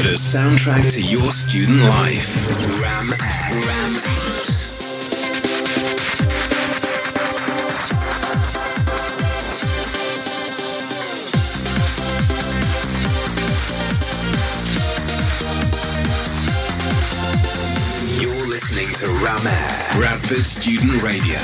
The soundtrack to your student life. Ram Ram You're listening to Ram Air, Bradford Student Radio.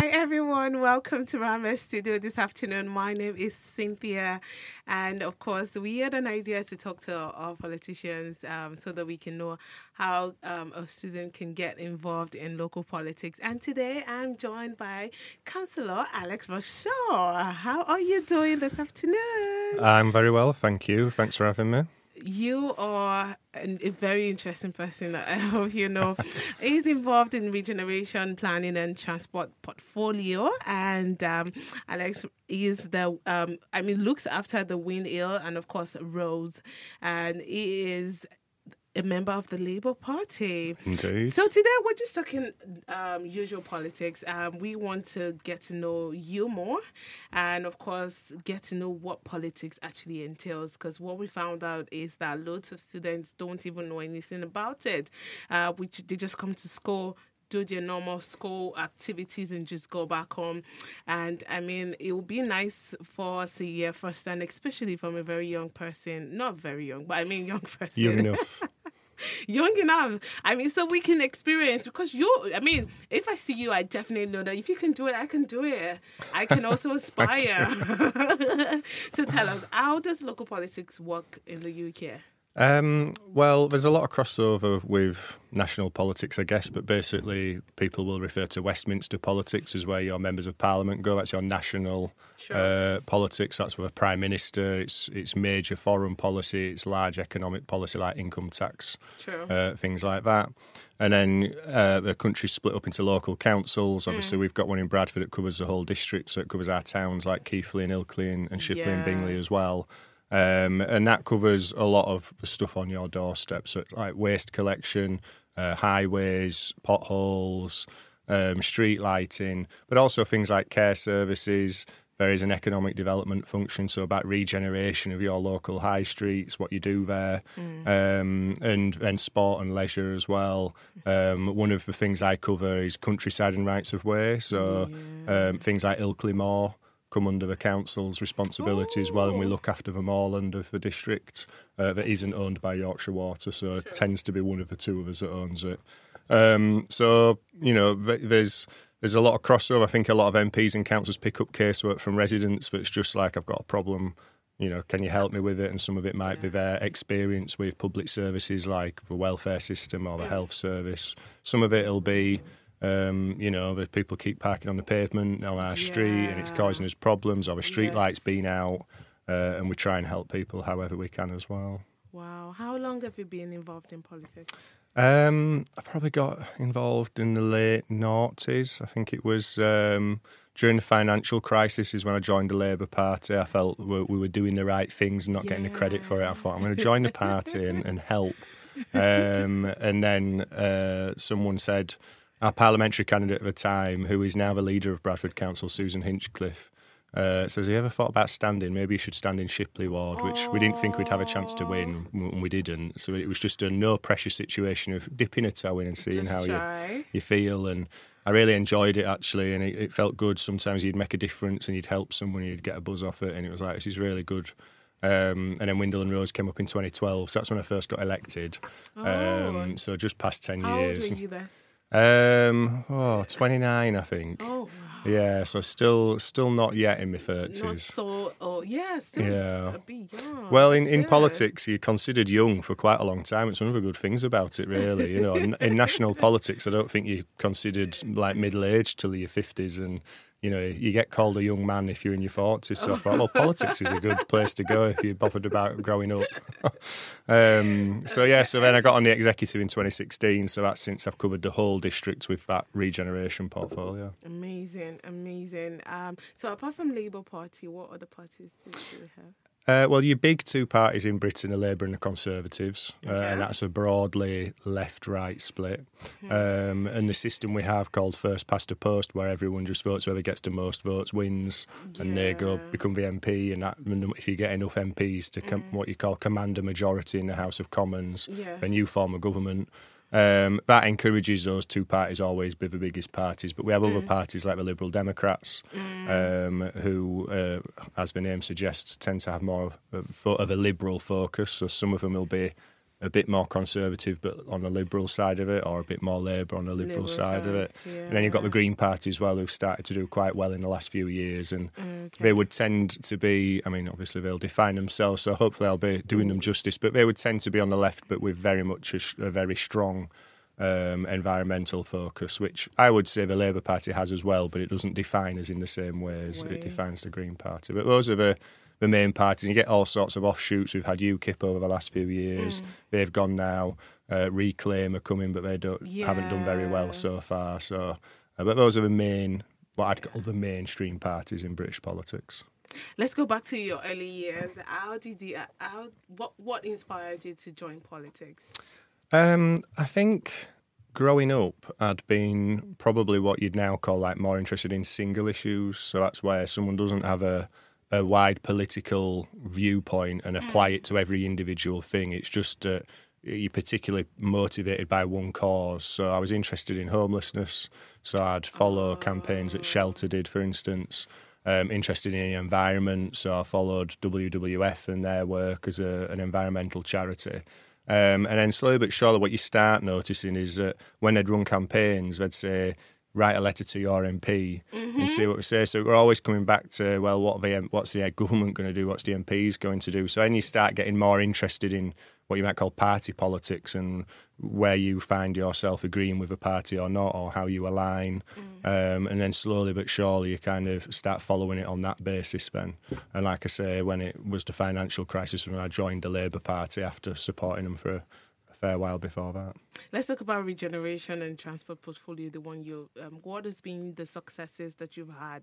Hi everyone, welcome to Rama Studio this afternoon. My name is Cynthia, and of course, we had an idea to talk to our politicians um, so that we can know how um, a student can get involved in local politics. And today, I'm joined by Councillor Alex Ross-Shaw. How are you doing this afternoon? I'm very well, thank you. Thanks for having me. You are an, a very interesting person. I hope you know. He's involved in regeneration planning and transport portfolio, and um, Alex is the um, I mean looks after the Windhill and of course Wrose, and he is a member of the Labour Party. Indeed. So today we're just talking um, usual politics. Um, we want to get to know you more, and of course get to know what politics actually entails. Because what we found out is that loads of students don't even know anything about it. Uh, which they just come to school. Do their normal school activities and just go back home. And I mean, it would be nice for us to hear first, and especially from a very young person. Not very young, but I mean, young person Young enough. young enough. I mean, so we can experience because you. I mean, if I see you, I definitely know that if you can do it, I can do it. I can also aspire. so tell us, how does local politics work in the UK? Um, well, there's a lot of crossover with national politics, I guess, but basically, people will refer to Westminster politics as where your members of parliament go. That's your national Sure. uh, politics. That's with a prime minister. It's it's major foreign policy. It's large economic policy like income tax, uh, things like that. And then uh, the country's split up into local councils. Obviously, we've got one in Bradford that covers the whole district, so it covers our towns like Keighley and Ilkley and, and Shipley and Bingley as well. Um, and that covers a lot of the stuff on your doorstep. So it's like waste collection, uh, highways, potholes, um, street lighting, but also things like care services. There is an economic development function, so about regeneration of your local high streets, what you do there, um, and and sport and leisure as well. Um, one of the things I cover is countryside and rights of way, so um, things like Ilkley Moor come under the council's responsibility as well, and we look after them all under the district uh, that isn't owned by Yorkshire Water, so it tends to be one of the two of us that owns it. Um, so you know, there's there's a lot of crossover. I think a lot of MPs and councils pick up casework from residents that's just like I've got a problem. You know, can you help me with it? And some of it might be their experience with public services like the welfare system or the health service. Some of it'll be um, you know, that people keep parking on the pavement on our street and it's causing us problems, Our street Yes. lights being out, uh, and we try and help people however we can as well. Wow. How long have you been involved in politics? Um, I probably got involved in the late noughties. I think it was um, during the financial crisis is when I joined the Labour Party. I felt we, we were doing the right things and not getting the credit for it. I thought I'm going to join the party and, and help. Um, and then uh, someone said, our parliamentary candidate at the time, who is now the leader of Bradford Council, Susan Hinchcliffe, uh, says, Have you ever thought about standing? Maybe you should stand in Shipley Ward, which we didn't think we'd have a chance to win, and we didn't. So it was just a no pressure situation of dipping a toe in and seeing Just how you, try. you feel. And I really enjoyed it actually, and it, it felt good. Sometimes you'd make a difference and you'd help someone, you'd get a buzz off it, and it was like, This is really good. Um, and then Windhill and Wrose came up in 2012, so that's when I first got elected. Um, so just past 10 How years. Were you there? Um, oh, 29, I think. Oh, wow. Yeah, so still, still not yet in my thirties. so. Oh, yeah. Still Yeah. Well, in, in politics, you're considered young for quite a long time. It's one of the good things about it, really. You know, in, in national politics, I don't think you're considered like middle aged till your fifties, and you know, you get called a young man if you're in your forties. So I thought, well, politics is a good place to go if you're bothered about growing up. um, so yeah, so then I got on the executive in 2016. So that's since I've covered the whole district with that regeneration portfolio. Amazing, amazing. Um, so apart from Labour Party, what other parties do we have? Uh, well, your big two parties in Britain are Labour and the Conservatives, uh, and that's a broadly left-right split. Um, and the system we have called first past the post, where everyone just votes whoever gets the most votes wins, and they go become the MP. And that, and if you get enough MPs to com- what you call command a majority in the House of Commons, Yes. then you form a government. Um, that encourages those two parties always be the biggest parties, but we have other parties like the Liberal Democrats, um, who, uh, as the name suggests, tend to have more of a, of a liberal focus. So some of them will be a bit more conservative, but on the liberal side of it, or a bit more Labour on the liberal, Liberal side, of it. And then you've got the. Green Party as well, who've started to do quite well in the last few years, and Okay. they would tend to be. I mean, obviously they'll define themselves, so hopefully I'll be doing them justice. But they would tend to be on the left, but with very much a, a very strong um, environmental focus, which I would say the Labour Party has as well, but it doesn't define us in the same way as Way. it defines the Green Party. But those are the the main parties. You get all sorts of offshoots. We've had UKIP over the last few years. They've gone now. Uh, Reclaim are coming, but they don't haven't done very well so far. So, uh, but those are the main, what I'd call the mainstream parties in British politics. Let's go back to your early years. How did you? How what what inspired you to join politics? Um, I think growing up, I'd been probably what you'd now call like more interested in single issues. So that's where someone doesn't have a a wide political viewpoint and apply it to every individual thing. It's just uh, you're particularly motivated by one cause. So I was interested in homelessness. So I'd follow campaigns that Shelter did, for instance. Um, interested in the environment, so I followed WWF and their work as a, an environmental charity. Um, and then slowly but surely, what you start noticing is that when they'd run campaigns, they'd say, write a letter to your MP and see what we say. So we're always coming back to, well, what the, what's the government going to do? What's the MPs going to do? So then you start getting more interested in what you might call party politics and where you find yourself agreeing with a party or not, or how you align. Um, and then slowly but surely, you kind of start following it on that basis then. And like I say, when it was the financial crisis, when I joined the Labour Party after supporting them for a, a fair while before that. Let's talk about regeneration and transport portfolio. The one you, um, what has been the successes that you've had?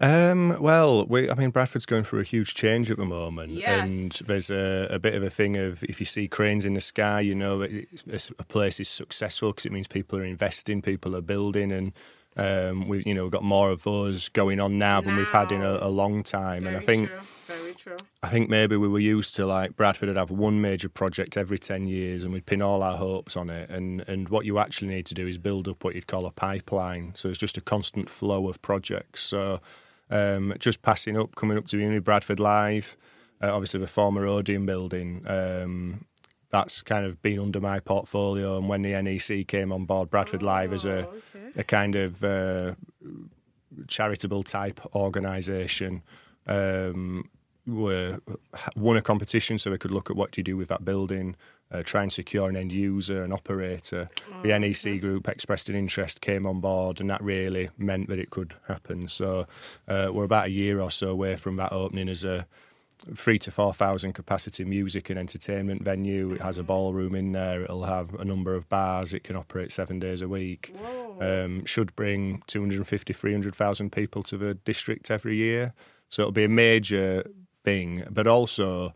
Um, well, we, I mean, Bradford's going through a huge change at the moment, Yes. and there's a, a bit of a thing of if you see cranes in the sky, you know that it's, a place is successful because it means people are investing, people are building, and um, we've you know we've got more of those going on now, than we've had in a, a long time, Very and I think true. I think maybe we were used to like Bradford would have one major project every ten years, and we'd pin all our hopes on it. And and what you actually need to do is build up what you'd call a pipeline. So it's just a constant flow of projects. So um, just passing up, coming up to Uni Bradford Live, uh, obviously the former Odeon building. Um, that's kind of been under my portfolio, and when the NEC came on board, Bradford Live as a Oh, okay. a kind of uh, charitable type organisation. Um, were won a competition, so we could look at what do you do with that building, uh, try and secure an end user, an operator. the NEC group expressed an interest, came on board, and that really meant that it could happen. So uh, we're about a year or so away from that opening as a three to four thousand capacity music and entertainment venue. It has a ballroom in there. It'll have a number of bars. It can operate seven days a week. Um, should bring 250, 300,000 people to the district every year. So it'll be a major thing, but also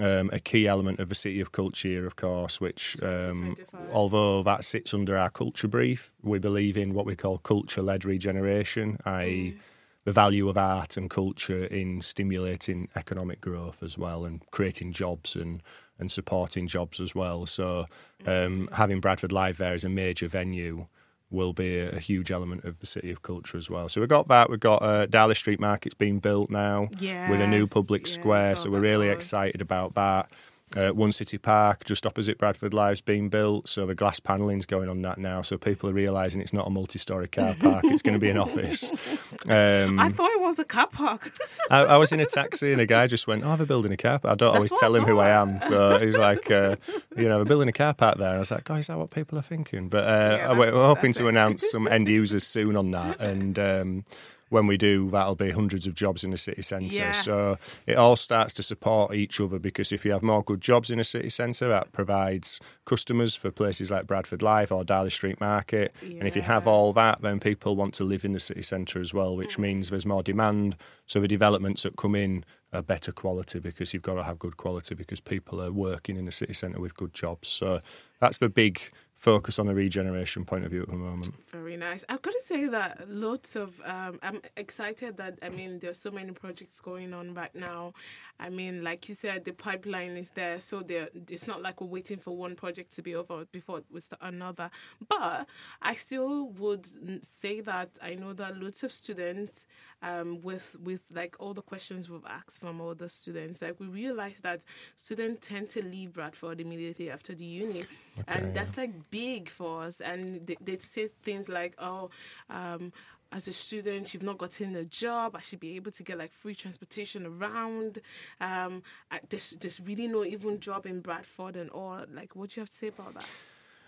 um, a key element of the City of Culture, of course, which, um, although that sits under our culture brief, we believe in what we call culture led regeneration, i.e., the value of art and culture in stimulating economic growth as well and creating jobs and, and supporting jobs as well. So um, having Bradford Live there is a major venue will be a, huge element of the city of culture as well. So we've got that. We've got uh, Darley Street Market's being built now with a new public yes, square. So we're really excited about that. Uh, One City Park, just opposite Bradford Live's being built, so the glass panelling's going on that now. So people are realising it's not a multi-storey car park; it's going to be an office. Um, I thought it was a car park. I, I was in a taxi and a guy just went, "Oh, they're building a car park." I don't That's always tell I him who I am, so he's like, uh, "You know, they're building a car park there." And I was like, "Oh, is that what people are thinking?" But uh, Yeah, we're hoping to announce some end users soon on that, and um, when we do, that'll be hundreds of jobs in the city centre. Yes. So it all starts to support each other because if you have more good jobs in a city centre, that provides customers for places like Bradford Live or Darley Street Market. And if you have all that, then people want to live in the city centre as well, which mm. means there's more demand. So the developments that come in are better quality because you've got to have good quality because people are working in the city centre with good jobs. So that's the big focus on the regeneration point of view at the moment. Very nice. I've got to say that lots of um, I'm excited that I mean there's so many projects going on right now. I mean, like you said, the pipeline is there, so there it's not like we're waiting for one project to be over before we start another. But I still would say that I know that lots of students, um, with with like all the questions we've asked from all the students, like we realize that students tend to leave Bradford immediately after the uni, and that's like big for us. And they, they say things like, "Oh, um, as a student, you've not gotten a job. I should be able to get like free transportation around. Um, I, there's there's really no even job in Bradford and all. Like, what do you have to say about that?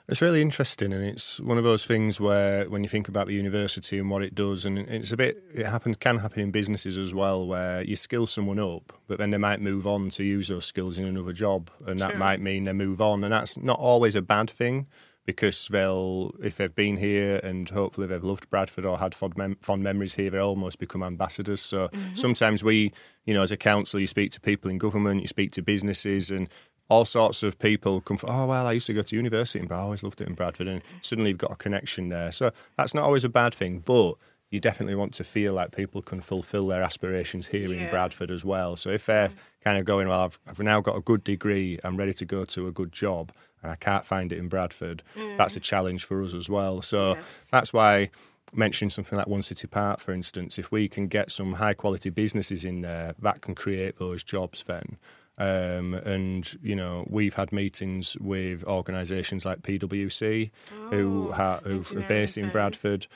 It's really interesting, and it's one of those things where when you think about the university and what it does, and it's a bit, it happens, can happen in businesses as well, where you skill someone up, but then they might move on to use those skills in another job, and that might mean they move on, and that's not always a bad thing. Because they'll, if they've been here and hopefully they've loved Bradford or had fond, mem- fond memories here, they almost become ambassadors. So mm-hmm. sometimes we, you know, as a council, you speak to people in government, you speak to businesses, and all sorts of people come from, oh, well, I used to go to university Bradford, I always loved it in Bradford. And mm-hmm. suddenly you've got a connection there. So that's not always a bad thing, but you definitely want to feel like people can fulfill their aspirations here in Bradford as well. So if they're kind of going, well, I've, I've now got a good degree, I'm ready to go to a good job, and I can't find it in Bradford, that's a challenge for us as well. So Yes. that's why mentioning something like One City Park, for instance, if we can get some high quality businesses in there, that can create those jobs then. Um, and you know we've had meetings with organisations like PwC who, Oh, ha- who are based in. Bradford,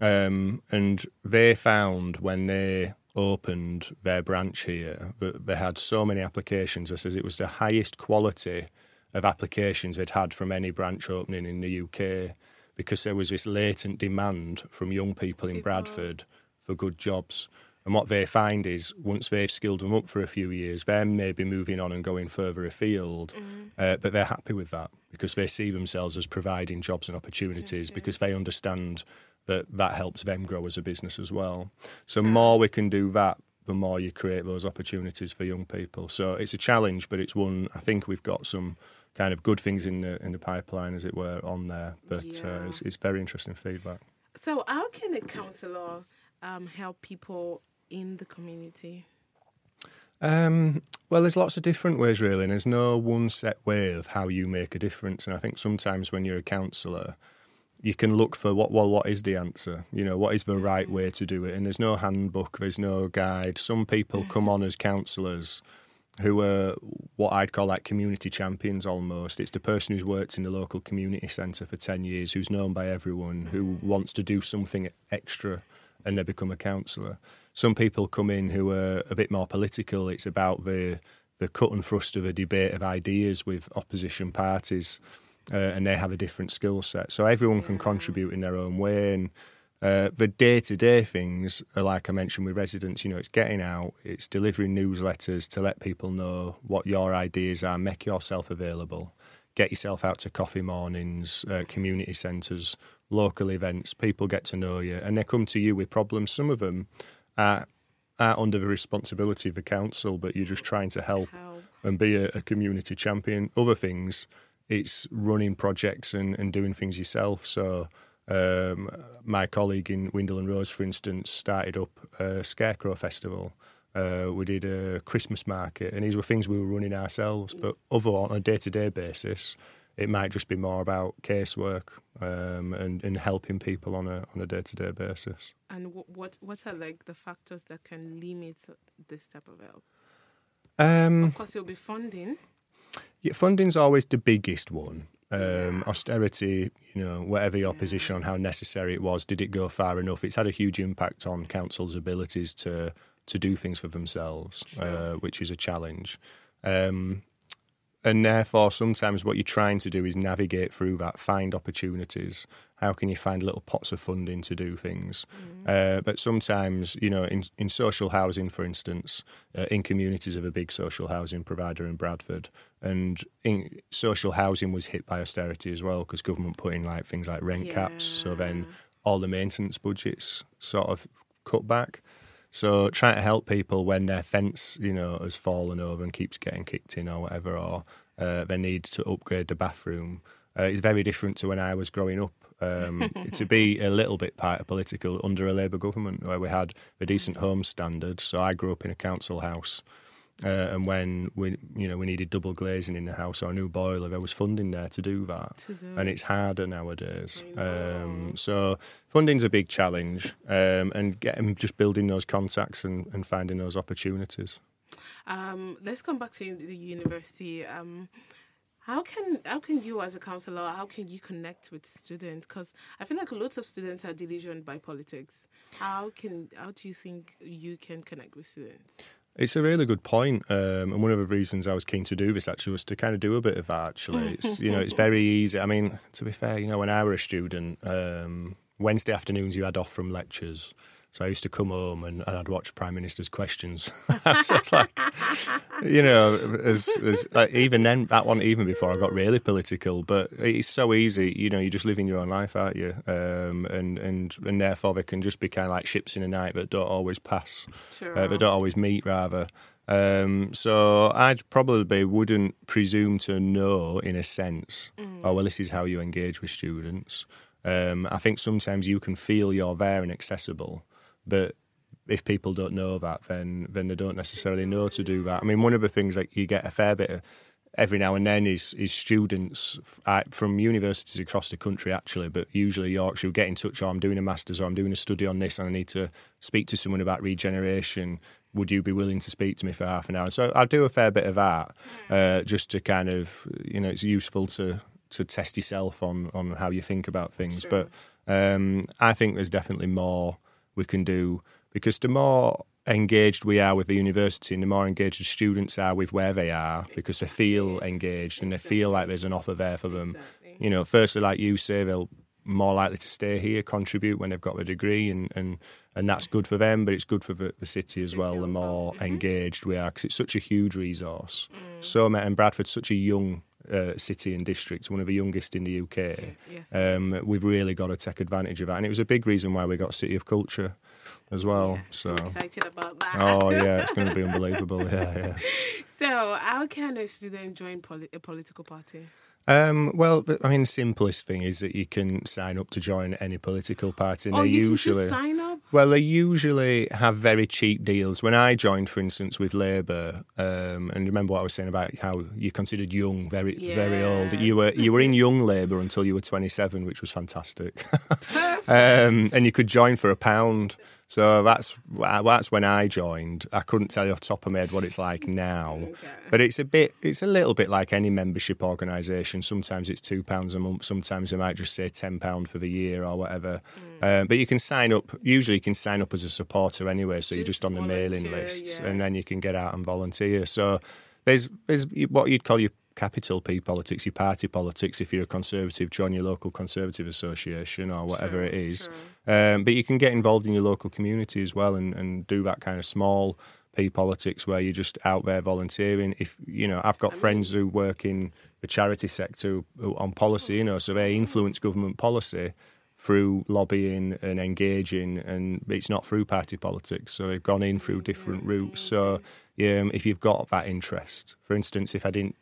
um, and they found when they opened their branch here that they had so many applications. I says it was the highest quality of applications they'd had from any branch opening in the UK because there was this latent demand from young people in Bradford for good jobs. And what they find is once they've skilled them up for a few years, they're maybe moving on and going further afield. Uh, but they're happy with that because they see themselves as providing jobs and opportunities because they understand that that helps them grow as a business as well. So, more we can do that, the more you create those opportunities for young people. So, it's a challenge, but it's one I think we've got some kind of good things in the in the pipeline, as it were, on there. But Yeah. uh, it's, it's very interesting feedback. So, how can a councillor um, help people in the community? Um, well, there's lots of different ways, really, and there's no one set way of how you make a difference. And I think sometimes when you're a councillor, you can look for what well, what is the answer? You know, what is the right way to do it? And there's no handbook, there's no guide. Some people come on as councillors who are what I'd call like community champions almost. It's the person who's worked in the local community centre for 10 years, who's known by everyone, who wants to do something extra and they become a councillor. Some people come in who are a bit more political. It's about the the cut and thrust of a debate of ideas with opposition parties, uh, and they have a different skill set. So everyone can contribute in their own way. And uh, the day to day things like I mentioned with residents. You know, it's getting out, it's delivering newsletters to let people know what your ideas are, make yourself available, get yourself out to coffee mornings, uh, community centres, local events. People get to know you, and they come to you with problems. Some of them are, are under the responsibility of the council, but you're just trying to help and be a, a community champion. Other things, it's running projects and, and doing things yourself. So, um, my colleague in Windhill and Wrose, for instance, started up a Scarecrow Festival. Uh, we did a Christmas market, and these were things we were running ourselves. But other on a day to day basis, it might just be more about casework um, and, and helping people on a on a day to day basis. And what what are like the factors that can limit this type of help? Um, Of course, it'll be funding. Yeah, funding's always the biggest one. Um, austerity, you know, whatever your position on how necessary it was, did it go far enough? It's had a huge impact on councils' abilities to to do things for themselves, uh, which is a challenge. Um, and therefore, sometimes what you're trying to do is navigate through that, find opportunities. How can you find little pots of funding to do things? Uh, but sometimes, you know, in, in social housing, for instance, uh, in communities of a big social housing provider in Bradford, and in, social housing was hit by austerity as well because government put in like things like rent caps. So then all the maintenance budgets sort of cut back. So trying to help people when their fence, you know, has fallen over and keeps getting kicked in or whatever, or uh, they need to upgrade the bathroom, uh, is very different to when I was growing up. Um, to be a little bit part of political under a Labour government where we had a decent home standard. So I grew up in a council house. Uh, and when we, you know, we needed double glazing in the house or a new boiler, there was funding there to do that. To do and it's harder nowadays. Um, so funding's a big challenge, um, and getting just building those contacts and, and finding those opportunities. Um, let's come back to the university. Um, how can how can you as a councilor how can you connect with students? Because I feel like lots of students are delusioned by politics. How can how do you think you can connect with students? It's a really good point, um, and one of the reasons I was keen to do this actually was to kind of do a bit of that. Actually, it's you know it's very easy. I mean, to be fair, you know, when I were a student, um, Wednesday afternoons you had off from lectures, so I used to come home and, and I'd watch Prime Minister's questions. so it's like, you know, as, as like, even then that one even before I got really political. But it's so easy, you know, you're just living your own life, aren't you? Um, and and and therefore they can just be kind of like ships in a night that don't always pass, Sure. uh, they don't always meet rather. Um, so I'd probably wouldn't presume to know in a sense. Oh well, this is how you engage with students. Um, I think sometimes you can feel you're there and accessible, but if people don't know that, then then they don't necessarily know to do that. I mean, one of the things that you get a fair bit of every now and then is is students from universities across the country actually, but usually Yorkshire will get in touch. Or I'm doing a masters or I'm doing a study on this, and I need to speak to someone about regeneration. Would you be willing to speak to me for half an hour? So I do a fair bit of that, uh, just to kind of you know it's useful to to test yourself on on how you think about things. But um, I think there's definitely more we can do because the more engaged we are with the university and the more engaged the students are with where they are because they feel engaged and they feel like there's an offer there for them. Exactly. You know, firstly, like you say, they'll more likely to stay here, contribute when they've got the degree, and, and, and that's good for them, but it's good for the, the city as well. The more Mhm. engaged we are, because it's such a huge resource. Mm. So, and Bradford's such a young uh, city and district, one of the youngest in the UK. Yes. Um, we've really got to take advantage of that, and it was a big reason why we got City of Culture as well. Yeah, so, so excited about that. oh yeah, it's going to be unbelievable. Yeah, yeah. So, how can a student join poli- a political party? Um, well, I mean, the simplest thing is that you can sign up to join any political party. And oh, they you usually, can just sign up. Well, they usually have very cheap deals. When I joined, for instance, with Labour, um, and remember what I was saying about how you considered young, very, very old. You were you were in young Labour until you were twenty seven, which was fantastic. um, and you could join for a pound. So that's that's when I joined. I couldn't tell you off the top of my head what it's like now, Okay. but it's a bit, it's a little bit like any membership organisation. Sometimes it's two pounds a month. Sometimes they might just say ten pound for the year or whatever. Um, but you can sign up. Usually, you can sign up as a supporter anyway. So you're Just just on the mailing lists, yes. and then you can get out and volunteer. So there's there's what you'd call your capital P politics, your party politics. If you're a conservative, join your local conservative association or whatever Sure, it is. sure. Um, but you can get involved in your local community as well and, and do that kind of small P politics where you're just out there volunteering. If you know, I've got friends who work in the charity sector on policy, you know, so they influence government policy through lobbying and engaging, and it's not through party politics. So they've gone in through different routes. So yeah, um, if you've got that interest, for instance, if I didn't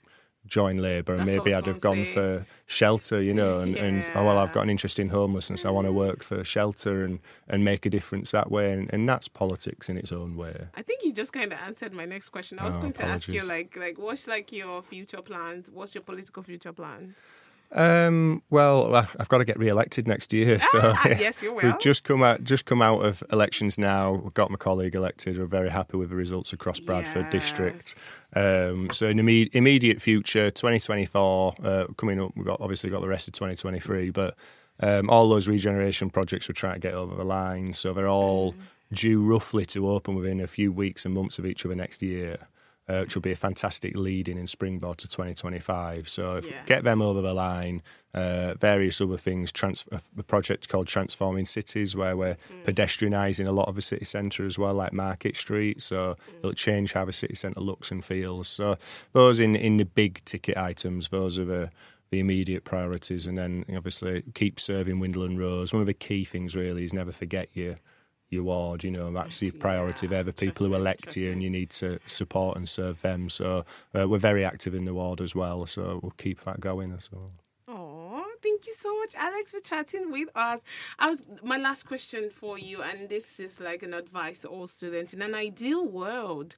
join Labour, That's maybe I'd have gone say. for shelter, you know, and, and oh well, I've got an interest in homelessness. I want to work for shelter and, and make a difference that way, and, and that's politics in its own way. I think you just kind of answered my next question. I was Oh, going to ask you, like, like, what's like your future plans? What's your political future plan? Um, well, I've got to get re-elected next year, so Ah, yeah. yes, you will. We've just come out, just come out of elections now. We've got my colleague elected. We're very happy with the results across Bradford Yes. district. Um, so in the imme- immediate future, 2024 uh, coming up, we've got obviously got the rest of 2023, but um, all those regeneration projects we're trying to get over the line. So they're all Mm. due roughly to open within a few weeks and months of each other next year. Uh, which will be a fantastic lead in in springboard to 2025. So if we Yeah. get them over the line, uh, various other things, trans- a project called Transforming Cities, where we're pedestrianising a lot of the city centre as well, like Market Street. So it'll change how the city centre looks and feels. So those in, in the big ticket items, those are the the immediate priorities, and then obviously keep serving Windhill and Wrose. One of the key things really is never forget your your ward. You know that's your priority. They're the people who elect you, and you need to support and serve them. So uh, we're very active in the ward as well. So we'll keep that going as well. Oh, thank you so much, Alex, for chatting with us. I was my last question for you, and this is like an advice to all students. In an ideal world,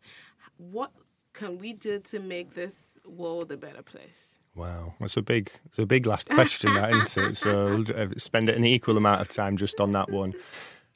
what can we do to make this world a better place? Wow, that's a big, it's a big last question, that isn't it? So uh, spend an equal amount of time just on that one.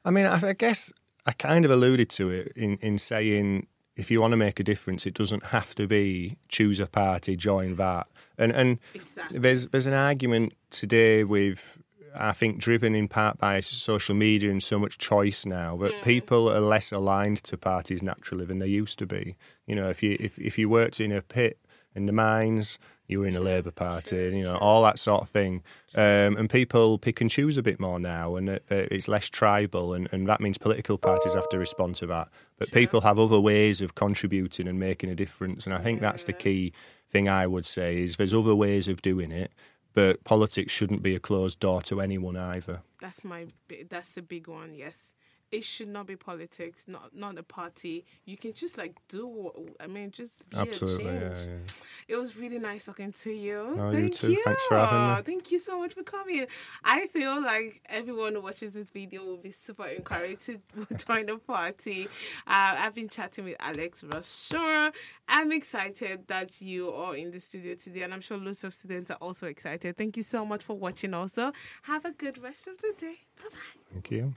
I mean, I, I guess I kind of alluded to it in in saying if you want to make a difference, it doesn't have to be choose a party, join that, and and Exactly. there's there's an argument today with. I think driven in part by social media and so much choice now that people are less aligned to parties naturally than they used to be. You know, if you if, if you worked in a pit in the mines, you were in a Labour Party, you know, all that sort of thing. Um, and people pick and choose a bit more now, and it, it's less tribal, and, and that means political parties have to respond to that. But people have other ways of contributing and making a difference, and I think that's the key thing I would say is there's other ways of doing it, but politics shouldn't be a closed door to anyone either. That's my. That's the big one. Yes, it should not be politics, not not a party. You can just like do. what- I mean, just be Absolutely, a change. yeah. It was really nice talking to you. You Thank too. Thanks for having me. Thank you so much for coming. I feel like everyone who watches this video will be super encouraged to join the party. Uh, I've been chatting with Alex Ross-Shaw, I'm excited that you are in the studio today, and I'm sure lots of students are also excited. Thank you so much for watching. Also, have a good rest of the day. Bye bye. Thank you.